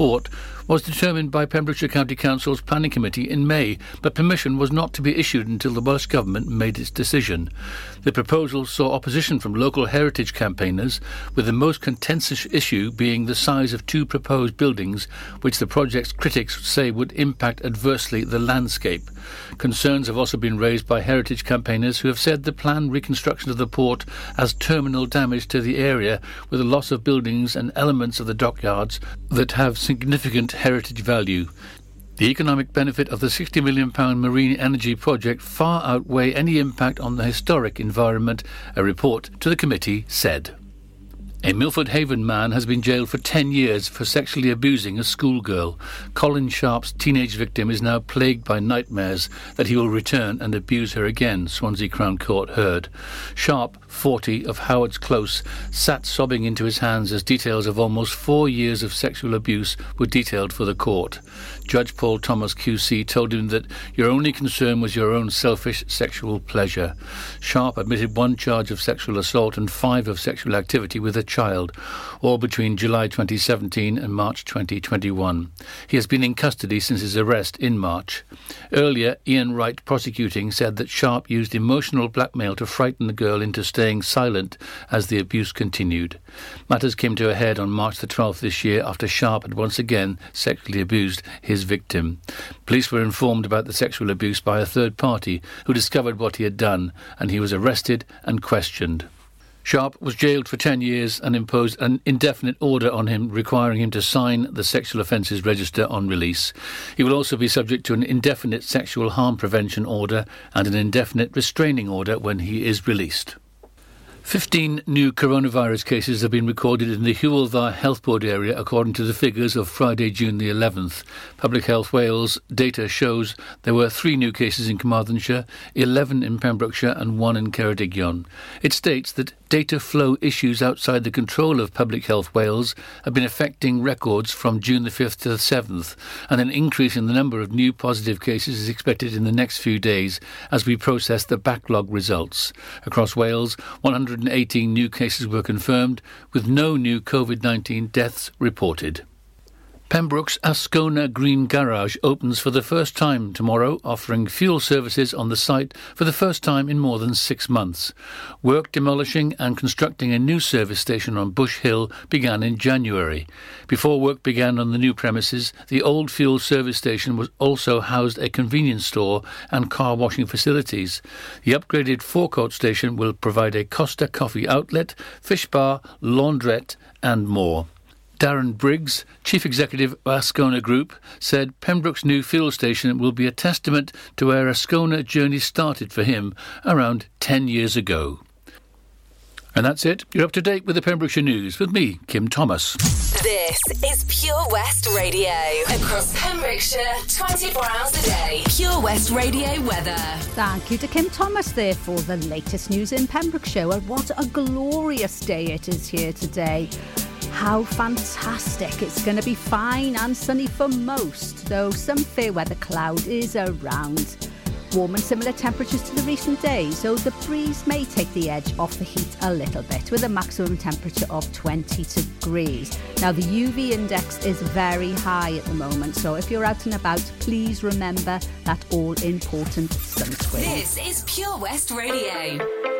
support was determined by Pembrokeshire County Council's Planning Committee in May, but permission was not to be issued until the Welsh Government made its decision. The proposal saw opposition from local heritage campaigners, with the most contentious issue being the size of two proposed buildings, which the project's critics say would impact adversely the landscape. Concerns have also been raised by heritage campaigners who have said the planned reconstruction of the port has terminal damage to the area, with a loss of buildings and elements of the dockyards that have significant heritage value. The economic benefit of the £60 million marine energy project far outweigh any impact on the historic environment, a report to the committee said. A Milford Haven man has been jailed for 10 years for sexually abusing a schoolgirl. Colin Sharp's teenage victim is now plagued by nightmares that he will return and abuse her again, Swansea Crown Court heard. Sharp, 40, of Howard's Close, sat sobbing into his hands as details of almost four years of sexual abuse were detailed for the court. Judge Paul Thomas QC told him that your only concern was your own selfish sexual pleasure. Sharp admitted one charge of sexual assault and five of sexual activity with a child, all between July 2017 and March 2021. He has been in custody since his arrest in March. Earlier, Ian Wright, prosecuting, said that Sharp used emotional blackmail to frighten the girl into staying silent as the abuse continued. Matters came to a head on March the 12th this year after Sharp had once again sexually abused his victim. Police were informed about the sexual abuse by a third party who discovered what he had done, and he was arrested and questioned. Sharp was jailed for 10 years and imposed an indefinite order on him requiring him to sign the sexual offences register on release. He will also be subject to an indefinite sexual harm prevention order and an indefinite restraining order when he is released. 15 new coronavirus cases have been recorded in the Hywel Dda Health Board area according to the figures of Friday, June the 11th. Public Health Wales data shows there were three new cases in Carmarthenshire, 11 in Pembrokeshire and one in Ceredigion. It states that data flow issues outside the control of Public Health Wales have been affecting records from June the 5th to the 7th, and an increase in the number of new positive cases is expected in the next few days as we process the backlog results. Across Wales, 118 new cases were confirmed, with no new COVID 19 deaths reported. Pembroke's Ascona Green Garage opens for the first time tomorrow, offering fuel services on the site for the first time in more than six months. Work demolishing and constructing a new service station on Bush Hill began in January. Before work began on the new premises, the old fuel service station was also housed a convenience store and car washing facilities. The upgraded forecourt station will provide a Costa coffee outlet, fish bar, laundrette, and more. Darren Briggs, Chief Executive of Ascona Group, said Pembroke's new fuel station will be a testament to where Ascona journey started for him around 10 years ago. And that's it. You're up to date with the Pembrokeshire News with me, Kim Thomas. This is Pure West Radio. Across Pembrokeshire, 24 hours a day. Pure West Radio weather. Thank you to Kim Thomas there for the latest news in Pembrokeshire. And what a glorious day it is here today. How fantastic! It's going to be fine and sunny for most, though some fair weather cloud is around. Warm and similar temperatures to the recent days, so the breeze may take the edge off the heat a little bit with a maximum temperature of 20 degrees. Now, the UV index is very high at the moment, so if you're out and about, please remember that all important sunscreen. This is Pure West Radio.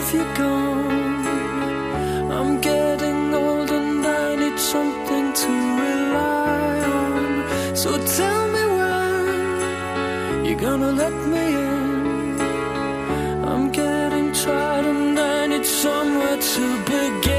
Have you gone. I'm getting old and I need something to rely on. So tell me when you're gonna let me in. I'm getting tired and I need somewhere to begin.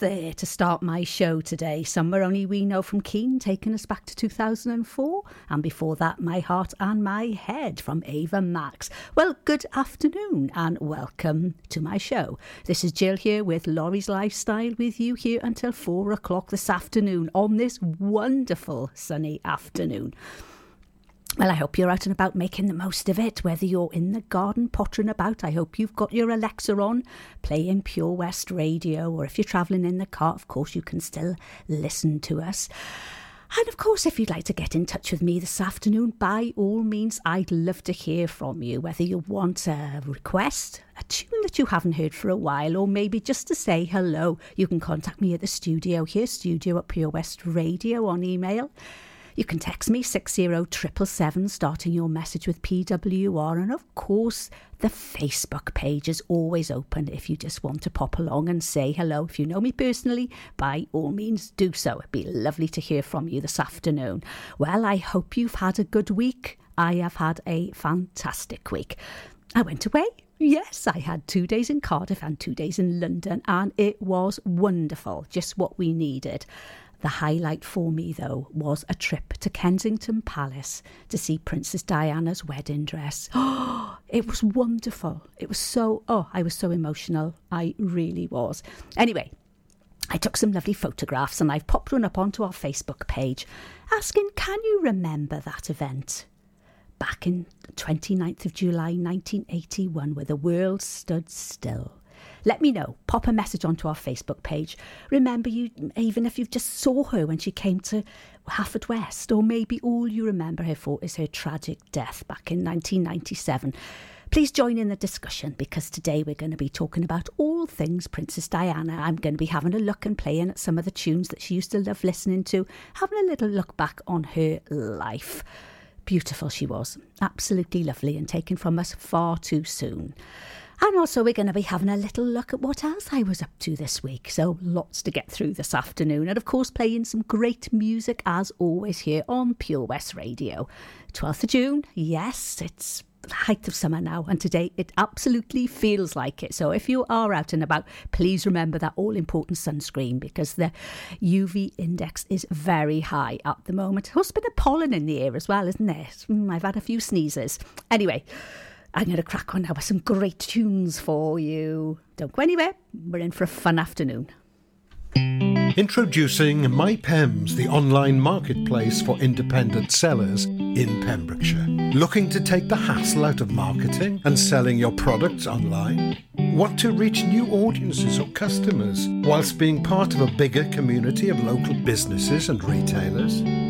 There to start my show today. Somewhere Only We Know from Keane, taking us back to 2004. And before that, My Heart and My Head from Ava Max. Well, good afternoon and welcome to my show. This is Jill here with Lawrie's Lifestyle with you here until four o'clock this afternoon on this wonderful sunny afternoon. Well, I hope you're out and about making the most of it, whether you're in the garden pottering about. I hope you've got your Alexa on, playing Pure West Radio, or if you're travelling in the car, of course, you can still listen to us. And of course, if you'd like to get in touch with me this afternoon, by all means, I'd love to hear from you. Whether you want a request, a tune that you haven't heard for a while, or maybe just to say hello, you can contact me at the studio here, studio at Pure West Radio on email. You can text me 60777 starting your message with PWR. And of course, the Facebook page is always open if you just want to pop along and say hello. If you know me personally, by all means do so. It'd be lovely to hear from you this afternoon. Well, I hope you've had a good week. I have had a fantastic week. I went away Yes, I had two days in Cardiff and two days in London, and it was wonderful, just what we needed. The highlight for me, though, was a trip to Kensington Palace to see Princess Diana's wedding dress. Oh, it was wonderful. It was so, oh, I was so emotional. I really was. Anyway, I took some lovely photographs and I've popped one up onto our Facebook page asking, can you remember that event? Back in 29th of July 1981, where the world stood still. Let me know. Pop a message onto our Facebook page. Remember you, even if you just saw her when she came to Haverfordwest, or maybe all you remember her for is her tragic death back in 1997. Please join in the discussion because today we're going to be talking about all things Princess Diana. I'm going to be having a look and playing at some of the tunes that she used to love listening to, having a little look back on her life. Beautiful she was, absolutely lovely, and taken from us far too soon. And also, we're going to be having a little look at what else I was up to this week. So, lots to get through this afternoon. And of course, playing some great music as always here on Pure West Radio. 12th of June, yes, it's the height of summer now, and today it absolutely feels like it. So, if you are out and about, please remember that all important sunscreen because the UV index is very high at the moment. There's been a pollen in the air as well, isn't there? Mm, I've had a few sneezes. Anyway, I'm going to crack on now with some great tunes for you. Don't go anywhere. We're in for a fun afternoon. Introducing MyPems, the online marketplace for independent sellers in Pembrokeshire. Looking to take the hassle out of marketing and selling your products online? Want to reach new audiences or customers whilst being part of a bigger community of local businesses and retailers?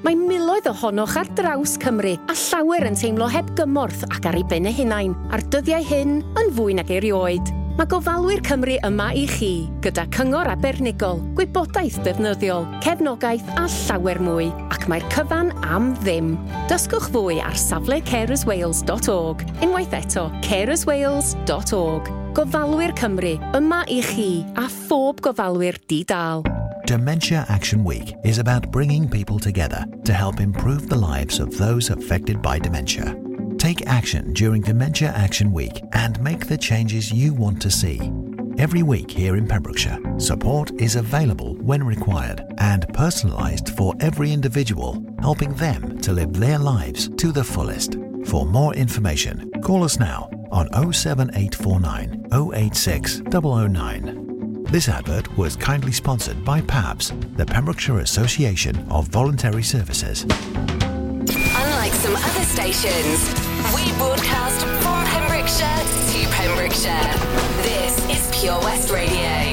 Mae miloedd ohonoch ar draws Cymru a llawer yn teimlo heb gymorth ac ar ei ben eu hunain, a'r dyddiau hyn yn fwy nag erioed. Mae gofalwyr Cymru yma i chi, gyda cyngor abernigol, gwybodaeth defnyddiol, cefnogaeth a llawer mwy, ac mae'r cyfan am ddim. Dysgwch fwy ar safle carerswales.org, unwaith eto carerswales.org. Gofalwyr Cymru, yma i chi a phob gofalwyr di-dal. Dementia Action Week is about bringing people together to help improve the lives of those affected by dementia. Take action during Dementia Action Week and make the changes you want to see. Every week here in Pembrokeshire, support is available when required and personalised for every individual, helping them to live their lives to the fullest. For more information, call us now on 07849 086 009. This advert was kindly sponsored by PAVS, the Pembrokeshire Association of Voluntary Services. Unlike some other stations, we broadcast from Pembrokeshire to Pembrokeshire. This is Pure West Radio.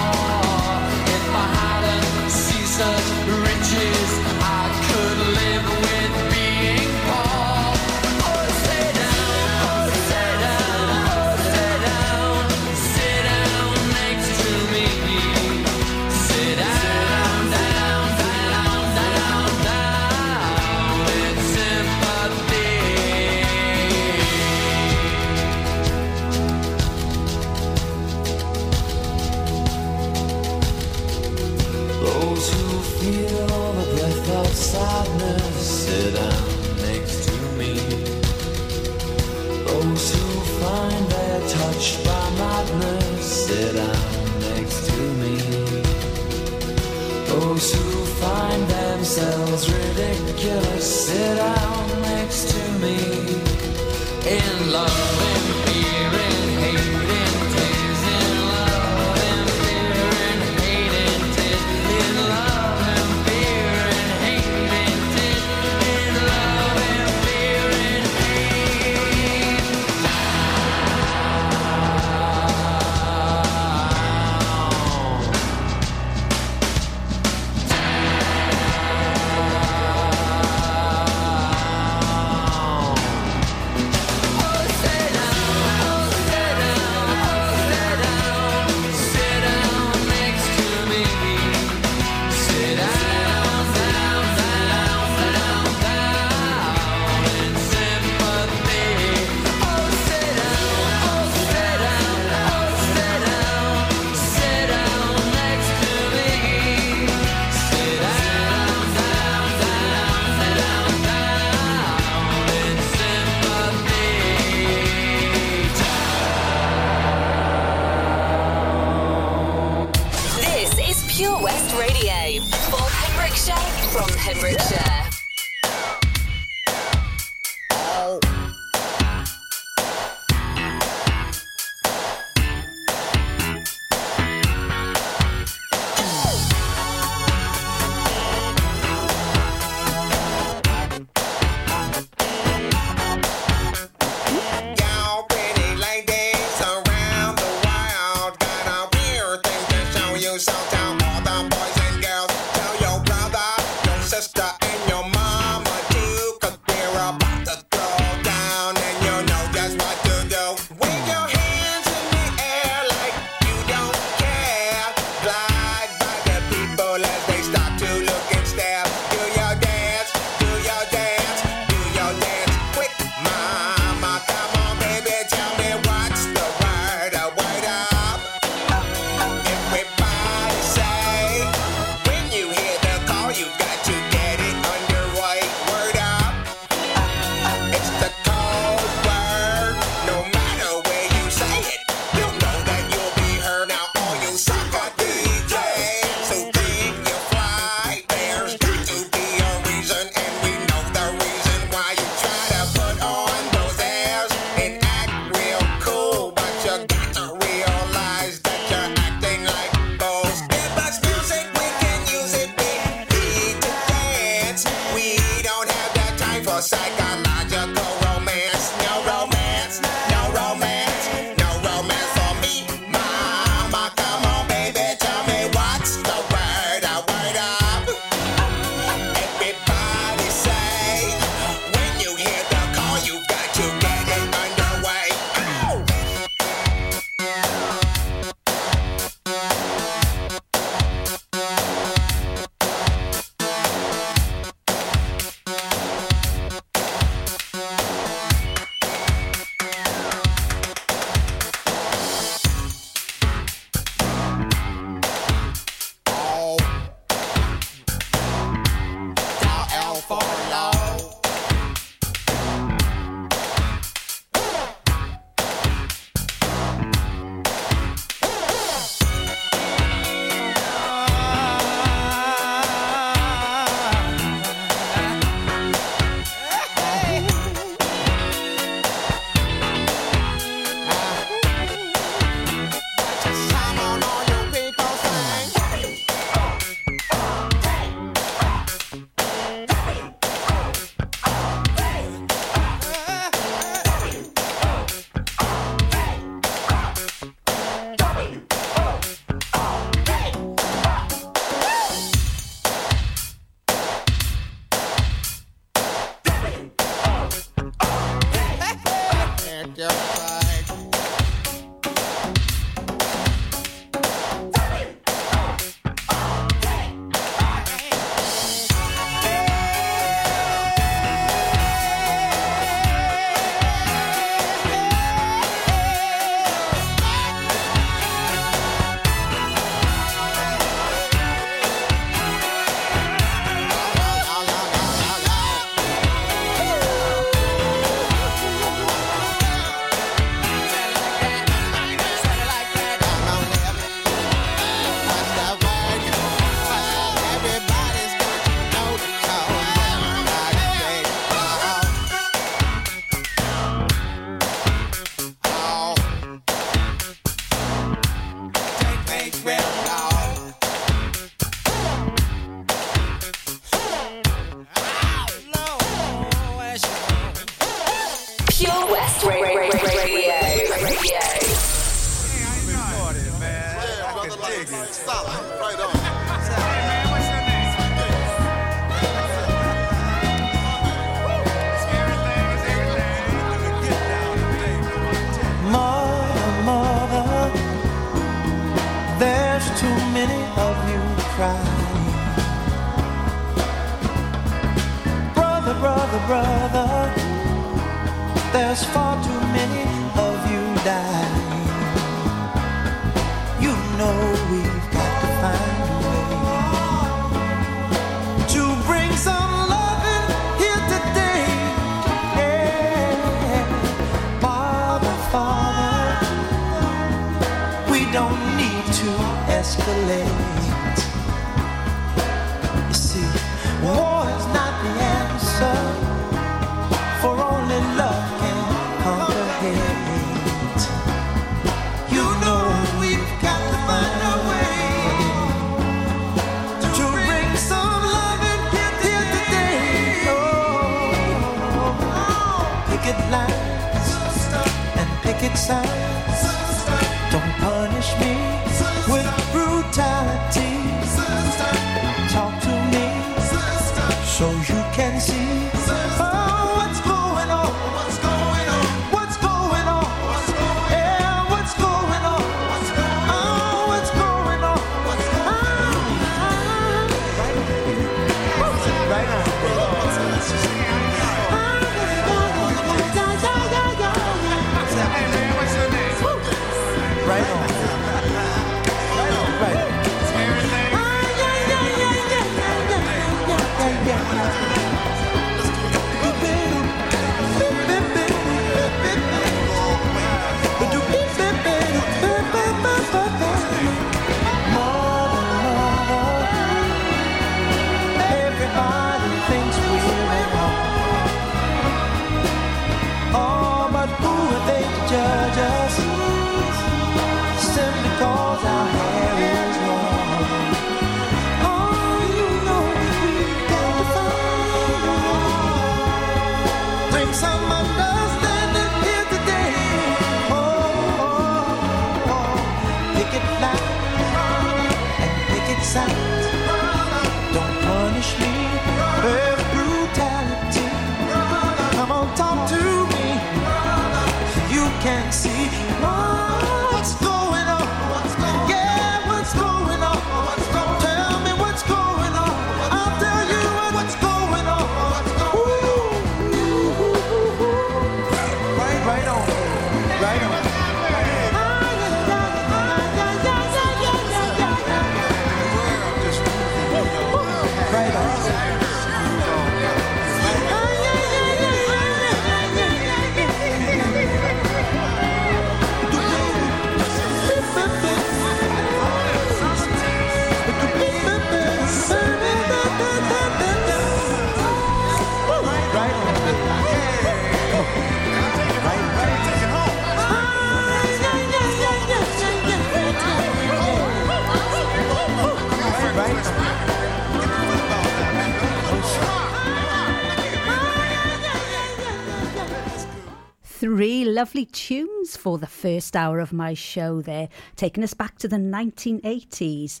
Lovely tunes for the first hour of my show there, taking us back to the 1980s.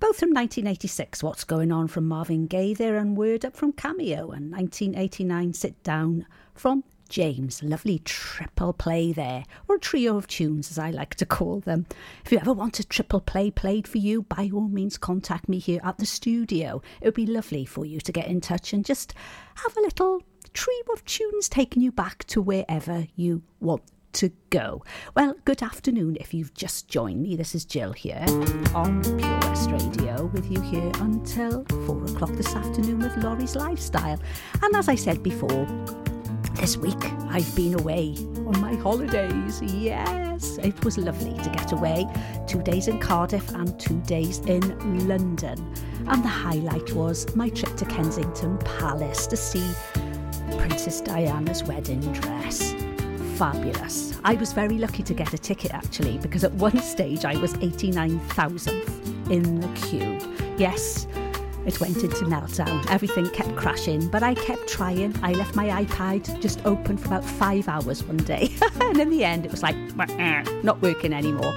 Both from 1986, What's Going On from Marvin Gaye there, and Word Up from Cameo, and 1989, Sit Down from James. Lovely triple play there, or a trio of tunes as I like to call them. If you ever want a triple play played for you, by all means contact me here at the studio. It would be lovely for you to get in touch and just have a little trio of tunes taking you back to wherever you want to go. Well, good afternoon if you've just joined me. This is Jill here on Pure West Radio with you here until four o'clock this afternoon with Lawrie's Lifestyle. And as I said before, this week I've been away on my holidays. Yes, it was lovely to get away. Two days in Cardiff and two days in London. And the highlight was my trip to Kensington Palace to see Princess Diana's wedding dress. Fabulous. I was very lucky to get a ticket actually because at one stage I was 89,000th in the queue. Yes, it went into meltdown. Everything kept crashing, but I kept trying. I left my iPad just open for about five hours one day. and in the end, it was like, not working anymore.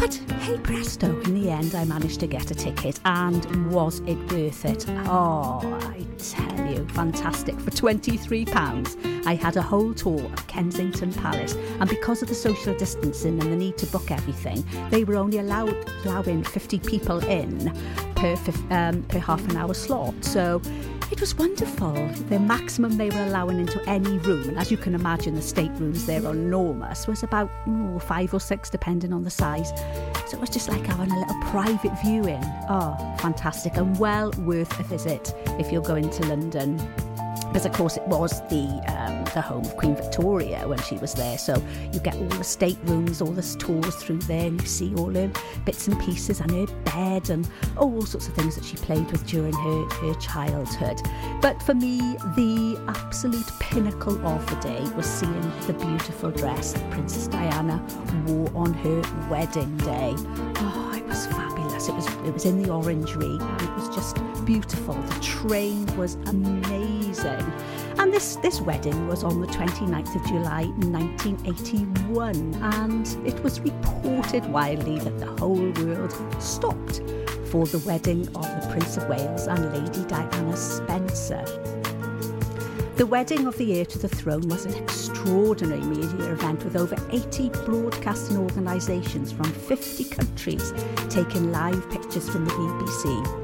But hey presto, in the end, I managed to get a ticket, and was it worth it? Oh, I tell you, fantastic. For £23, I had a whole tour of Kensington Palace, and because of the social distancing and the need to book everything, they were only allowed allowing 50 people in per, um, per half an hour slot. So it was wonderful. The maximum they were allowing into any room, and as you can imagine, the staterooms there are enormous, was about five or six, depending on the size. So it was just like having a little private viewing. Oh, fantastic, and well worth a visit if you're going to London because of course it was the um, the home of Queen Victoria when she was there. So you get all the staterooms, all the tours through there, and you see all her bits and pieces and her bed and all sorts of things that she played with during her, her childhood. But for me, the absolute pinnacle of the day was seeing the beautiful dress that Princess Diana wore on her wedding day. Oh, it was fabulous. It was it was in the orangery it was just beautiful. The train was amazing. And this, this wedding was on the 29th of July 1981 and it was reported widely that the whole world stopped for the wedding of the Prince of Wales and Lady Diana Spencer. The wedding of the heir to the throne was an extraordinary media event with over 80 broadcasting organisations from 50 countries taking live pictures from the BBC.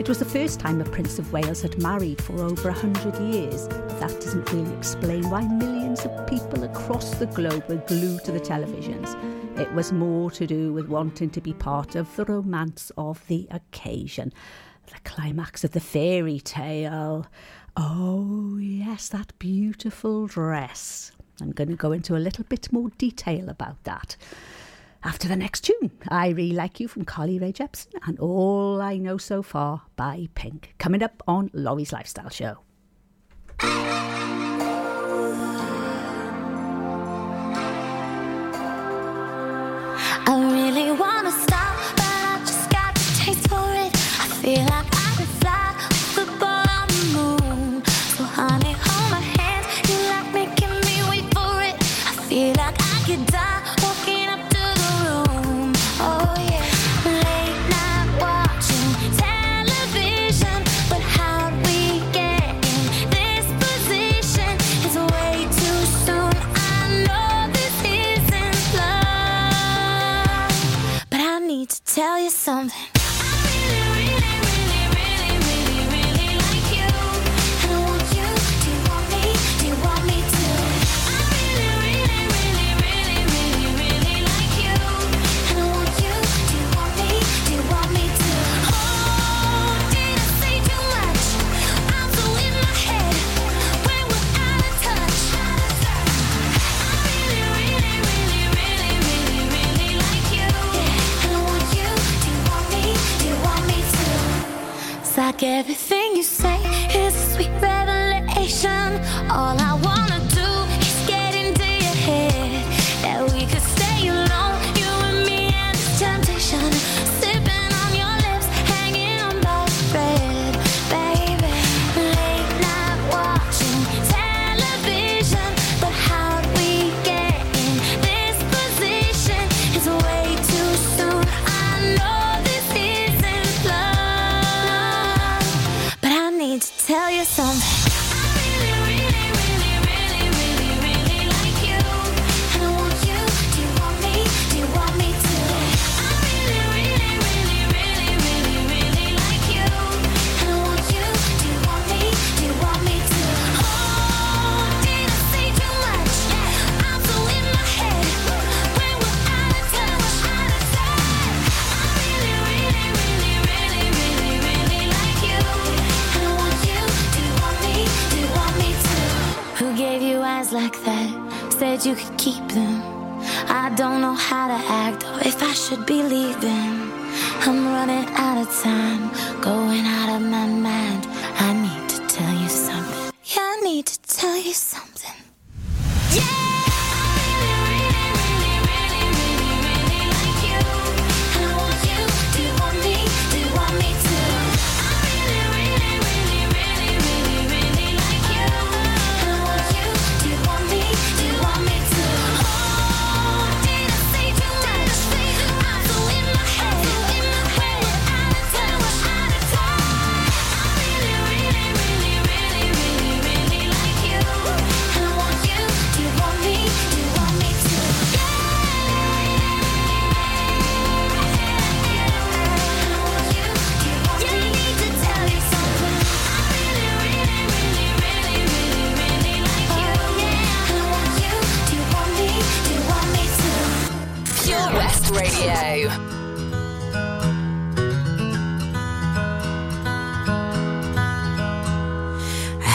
It was the first time a Prince of Wales had married for over 100 years, but that doesn't really explain why millions of people across the globe were glued to the televisions. It was more to do with wanting to be part of the romance of the occasion. The climax of the fairy tale. Oh, yes, that beautiful dress. I'm going to go into a little bit more detail about that after the next tune. I Really Like You from Carly Rae Jepsen and All I Know So Far by Pink. Coming up on Lawrie's Lifestyle Show. Tell you something. Like everything you say is a sweet.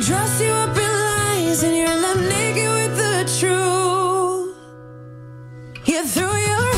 dress you up in lies and you're left naked with the truth. You threw your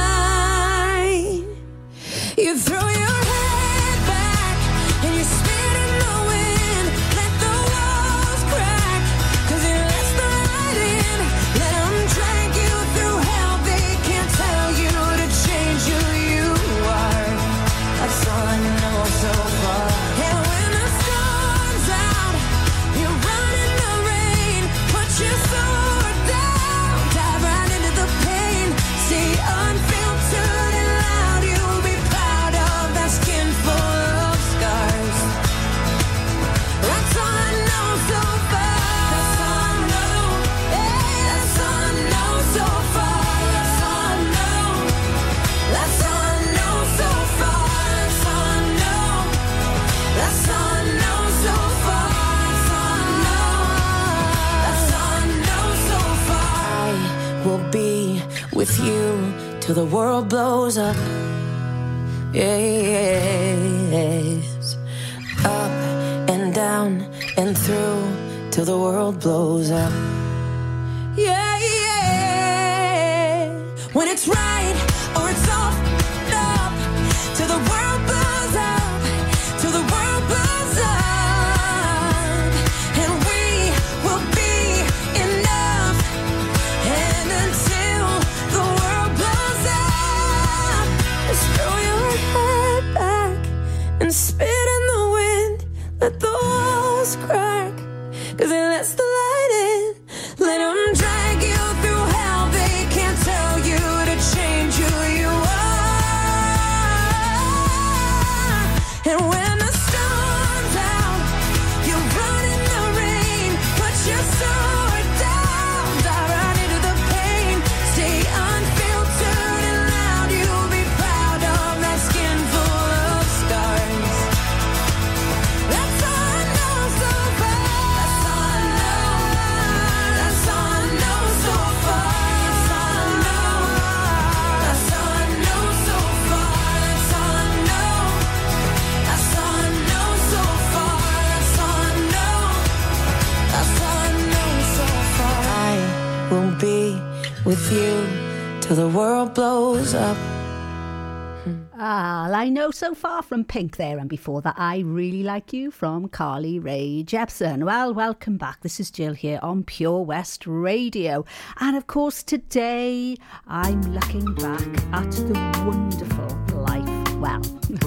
Oh, so far from Pink there, and before that, I Really Like You from Carly Rae Jepsen. Well, welcome back. This is Jill here on Pure West Radio. And of course, today I'm looking back at the wonderful life. Well,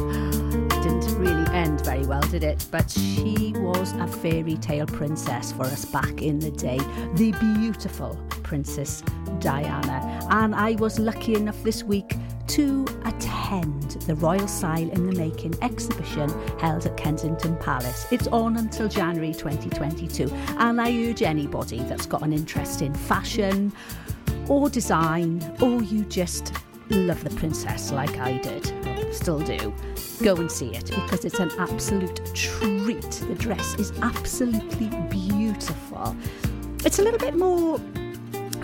really end very well, did it? But she was a fairy tale princess for us back in the day. The beautiful Princess Diana. And I was lucky enough this week to attend the Royal Style in the Making exhibition held at Kensington Palace. It's on until January 2022. And I urge anybody that's got an interest in fashion, or design, or you just love the princess like I did, still do, go and see it because it's an absolute treat. The dress is absolutely beautiful. It's a little bit more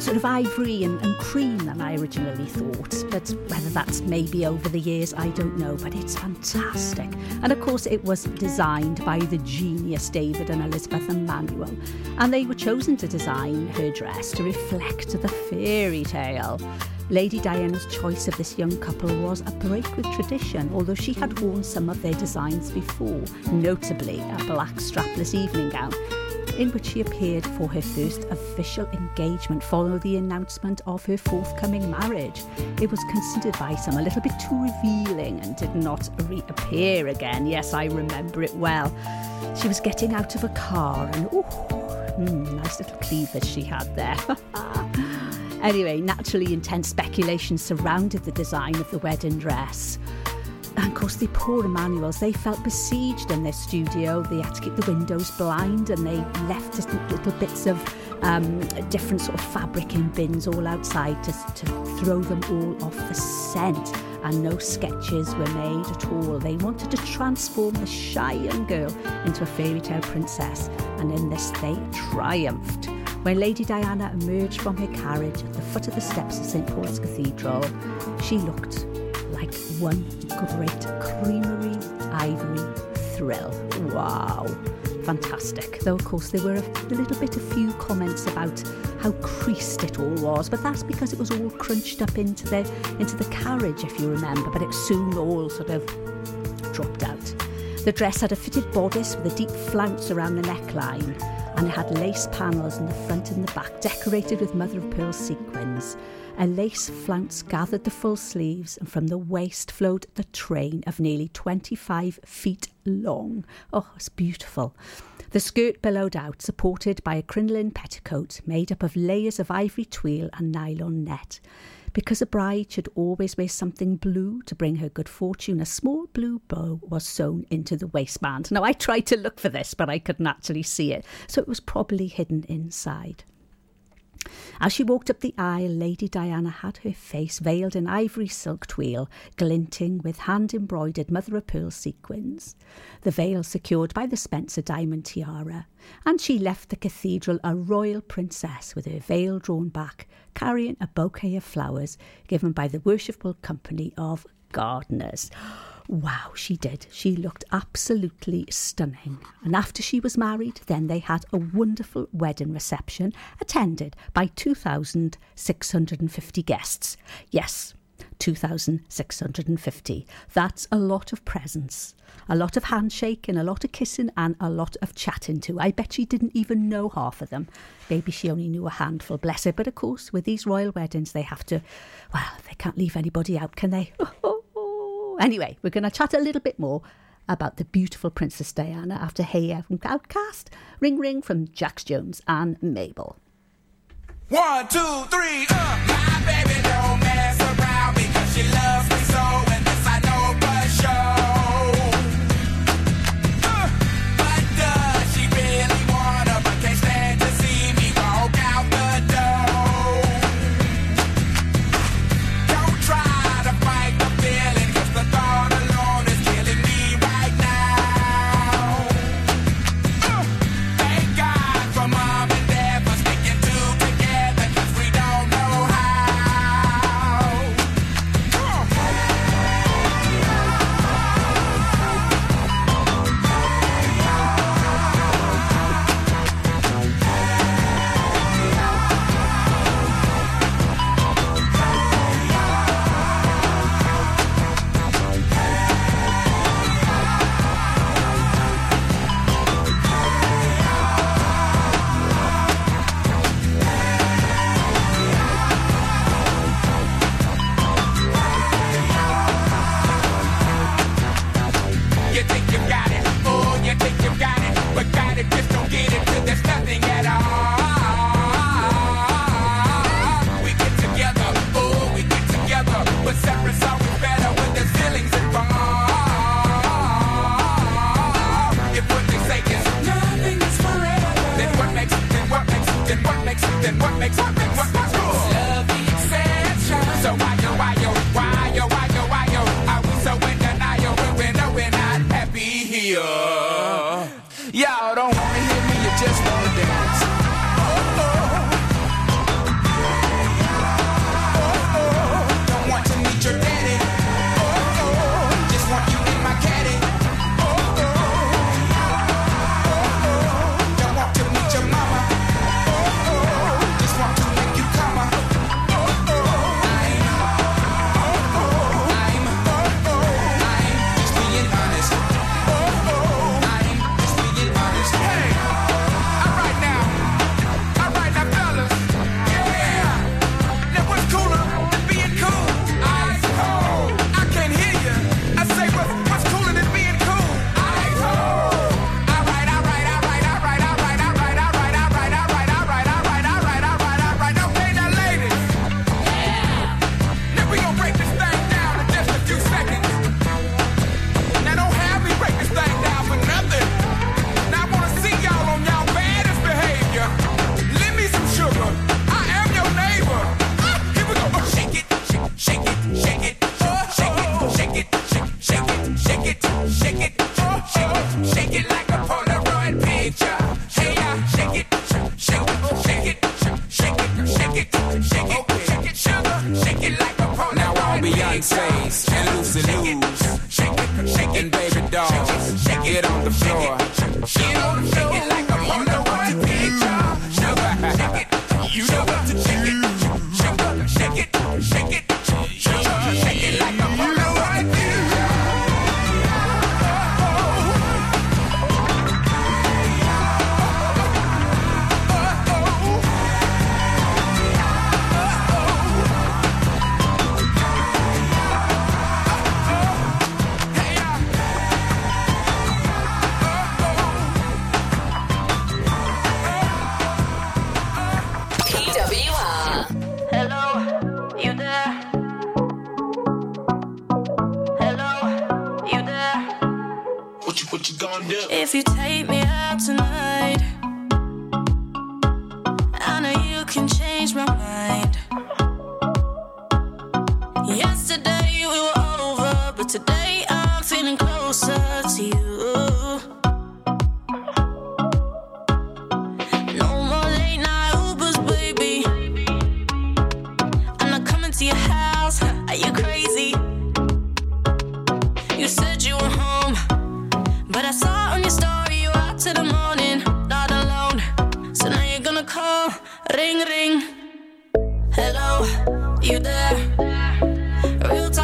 sort of ivory and, and cream than I originally thought. But whether that's maybe over the years, I don't know. But it's fantastic. And of course, it was designed by the genius David and Elizabeth Emmanuel. And they were chosen to design her dress to reflect the fairy tale. Lady Diana's choice of this young couple was a break with tradition, although she had worn some of their designs before, notably a black strapless evening gown in which she appeared for her first official engagement following the announcement of her forthcoming marriage. It was considered by some a little bit too revealing and did not reappear again. Yes, I remember it well. She was getting out of a car and, ooh, mm, nice little cleavage she had there. anyway, naturally intense speculation surrounded the design of the wedding dress. And of course, the poor Emmanuels, they felt besieged in their studio. They had to keep the windows blind and they left little bits of um, different sort of fabric in bins all outside to, to throw them all off the scent. And no sketches were made at all. They wanted to transform the shy young girl into a fairy tale princess, and in this they triumphed. When Lady Diana emerged from her carriage at the foot of the steps of St Paul's Cathedral, she looked like one great creamery ivory thrill. Wow, fantastic. Though, of course, there were a little bit, a few comments about how creased it all was, but that's because it was all crunched up into the into the carriage, if you remember. But it soon all sort of dropped out. The dress had a fitted bodice with a deep flounce around the neckline, and it had lace panels in the front and the back, decorated with mother of pearl sequins. A lace flounce gathered the full sleeves, and from the waist flowed the train of nearly 25 feet long. Oh, it's beautiful. The skirt billowed out, supported by a crinoline petticoat made up of layers of ivory twill and nylon net. Because a bride should always wear something blue to bring her good fortune, a small blue bow was sewn into the waistband. Now, I tried to look for this, but I couldn't actually see it, so it was probably hidden inside. As she walked up the aisle, Lady Diana had her face veiled in ivory silk twill, glinting with hand embroidered mother of pearl sequins, the veil secured by the Spencer diamond tiara, and she left the cathedral a royal princess with her veil drawn back, carrying a bouquet of flowers given by the Worshipful Company of Gardeners. Wow, she did. She looked absolutely stunning. And after she was married, then they had a wonderful wedding reception attended by 2,650 guests. Yes, 2,650. That's a lot of presents, a lot of handshaking, a lot of kissing, and a lot of chatting too. I bet she didn't even know half of them. Maybe she only knew a handful, bless her. But of course, with these royal weddings, they have to, well, they can't leave anybody out, can they? Anyway, we're going to chat a little bit more about the beautiful Princess Diana after Hey Ya from OutKast, Ring Ring from Jax Jones and Mabel. One, two, three, uh. My baby don't mess around because she loves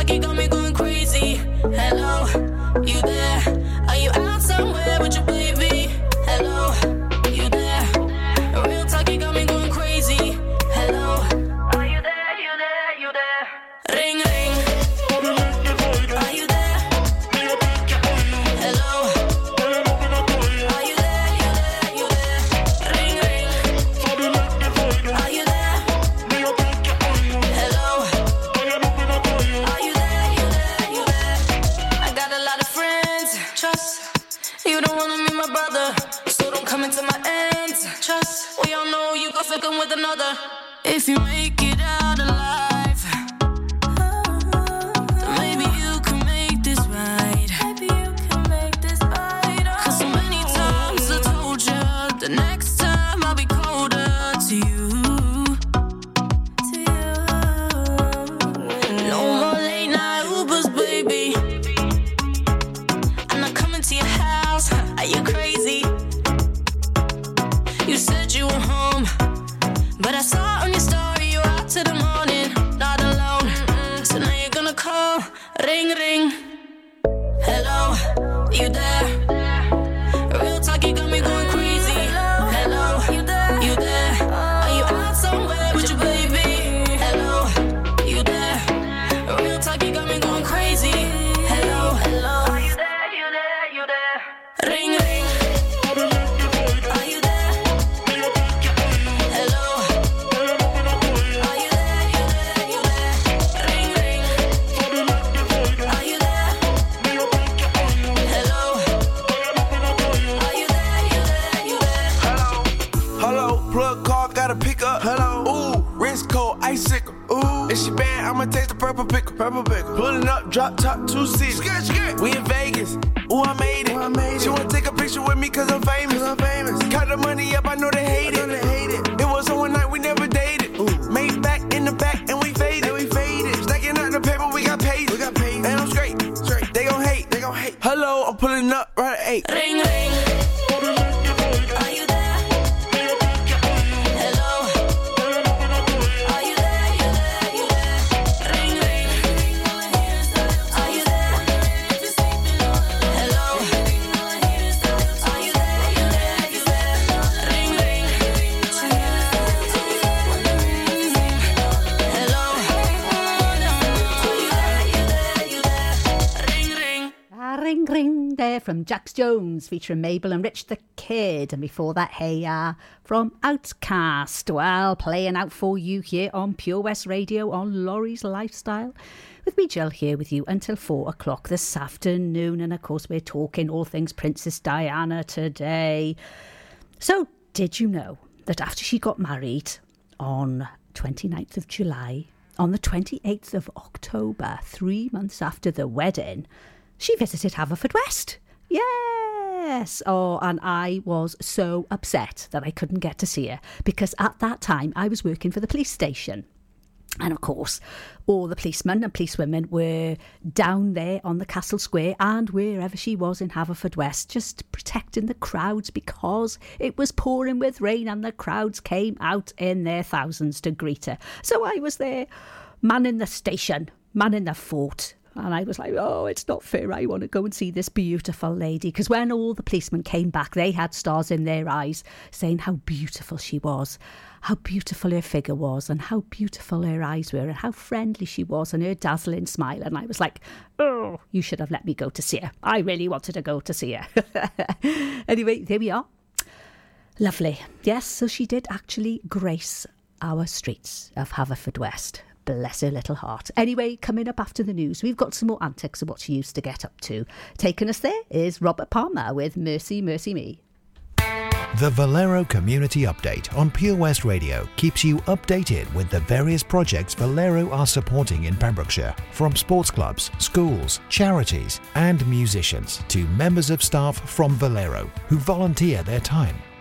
Talk, got me going crazy. Hello, Plug car, gotta pick up. Hello. Ooh, wrist cold, icicle. Ooh, and she bad, I'ma taste the purple pickle. Purple pickle. Pulling up, drop top, two seats. We in Vegas. Ooh, I made it. Ooh, I made she it. wanna take a picture with me cause I'm famous. Cause I'm famous. Cut the money up, I know they hate it. Jax Jones featuring Mabel and Rich the Kid. And before that, Hey Ya from OutKast. Well, playing out for you here on Pure West Radio on Lawrie's Lifestyle. With me, Jill, here with you until four o'clock this afternoon. And of course, we're talking all things Princess Diana today. So, did you know that after she got married on 29th of July, on the 28th of October, three months after the wedding, she visited Haverfordwest. Yes. Oh, and I was so upset that I couldn't get to see her because at that time I was working for the police station. And of course, all the policemen and policewomen were down there on the Castle Square and wherever she was in Haverfordwest, just protecting the crowds because it was pouring with rain and the crowds came out in their thousands to greet her. So I was there, manning the station, manning the fort, and I was like, oh, it's not fair. I want to go and see this beautiful lady. Because when all the policemen came back, they had stars in their eyes saying how beautiful she was, how beautiful her figure was, and how beautiful her eyes were, and how friendly she was, and her dazzling smile. And I was like, oh, you should have let me go to see her. I really wanted to go to see her. anyway, there we are. Lovely. Yes, so she did actually grace our streets of Haverfordwest. Bless her little heart. Anyway, coming up after the news, we've got some more antics of what she used to get up to. Taking us there is Robert Palmer with Mercy, Mercy Me. The Valero Community Update on Pure West Radio keeps you updated with the various projects Valero are supporting in Pembrokeshire, from sports clubs, schools, charities, and musicians to members of staff from Valero who volunteer their time.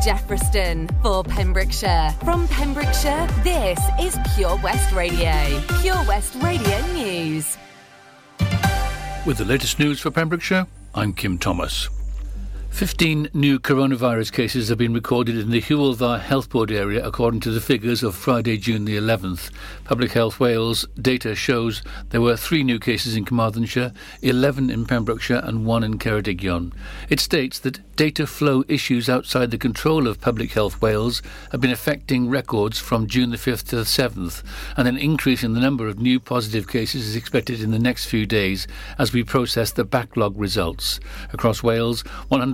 Jeffreyston for Pembrokeshire. From Pembrokeshire, this is Pure West Radio. Pure West Radio News. With the latest news for Pembrokeshire, I'm Kim Thomas. 15 new coronavirus cases have been recorded in the Hywel Dda Health Board area according to the figures of Friday, June the 11th. Public Health Wales data shows there were three new cases in Carmarthenshire, 11 in Pembrokeshire and one in Ceredigion. It states that data flow issues outside the control of Public Health Wales have been affecting records from June the 5th to the 7th and an increase in the number of new positive cases is expected in the next few days as we process the backlog results. Across Wales, 100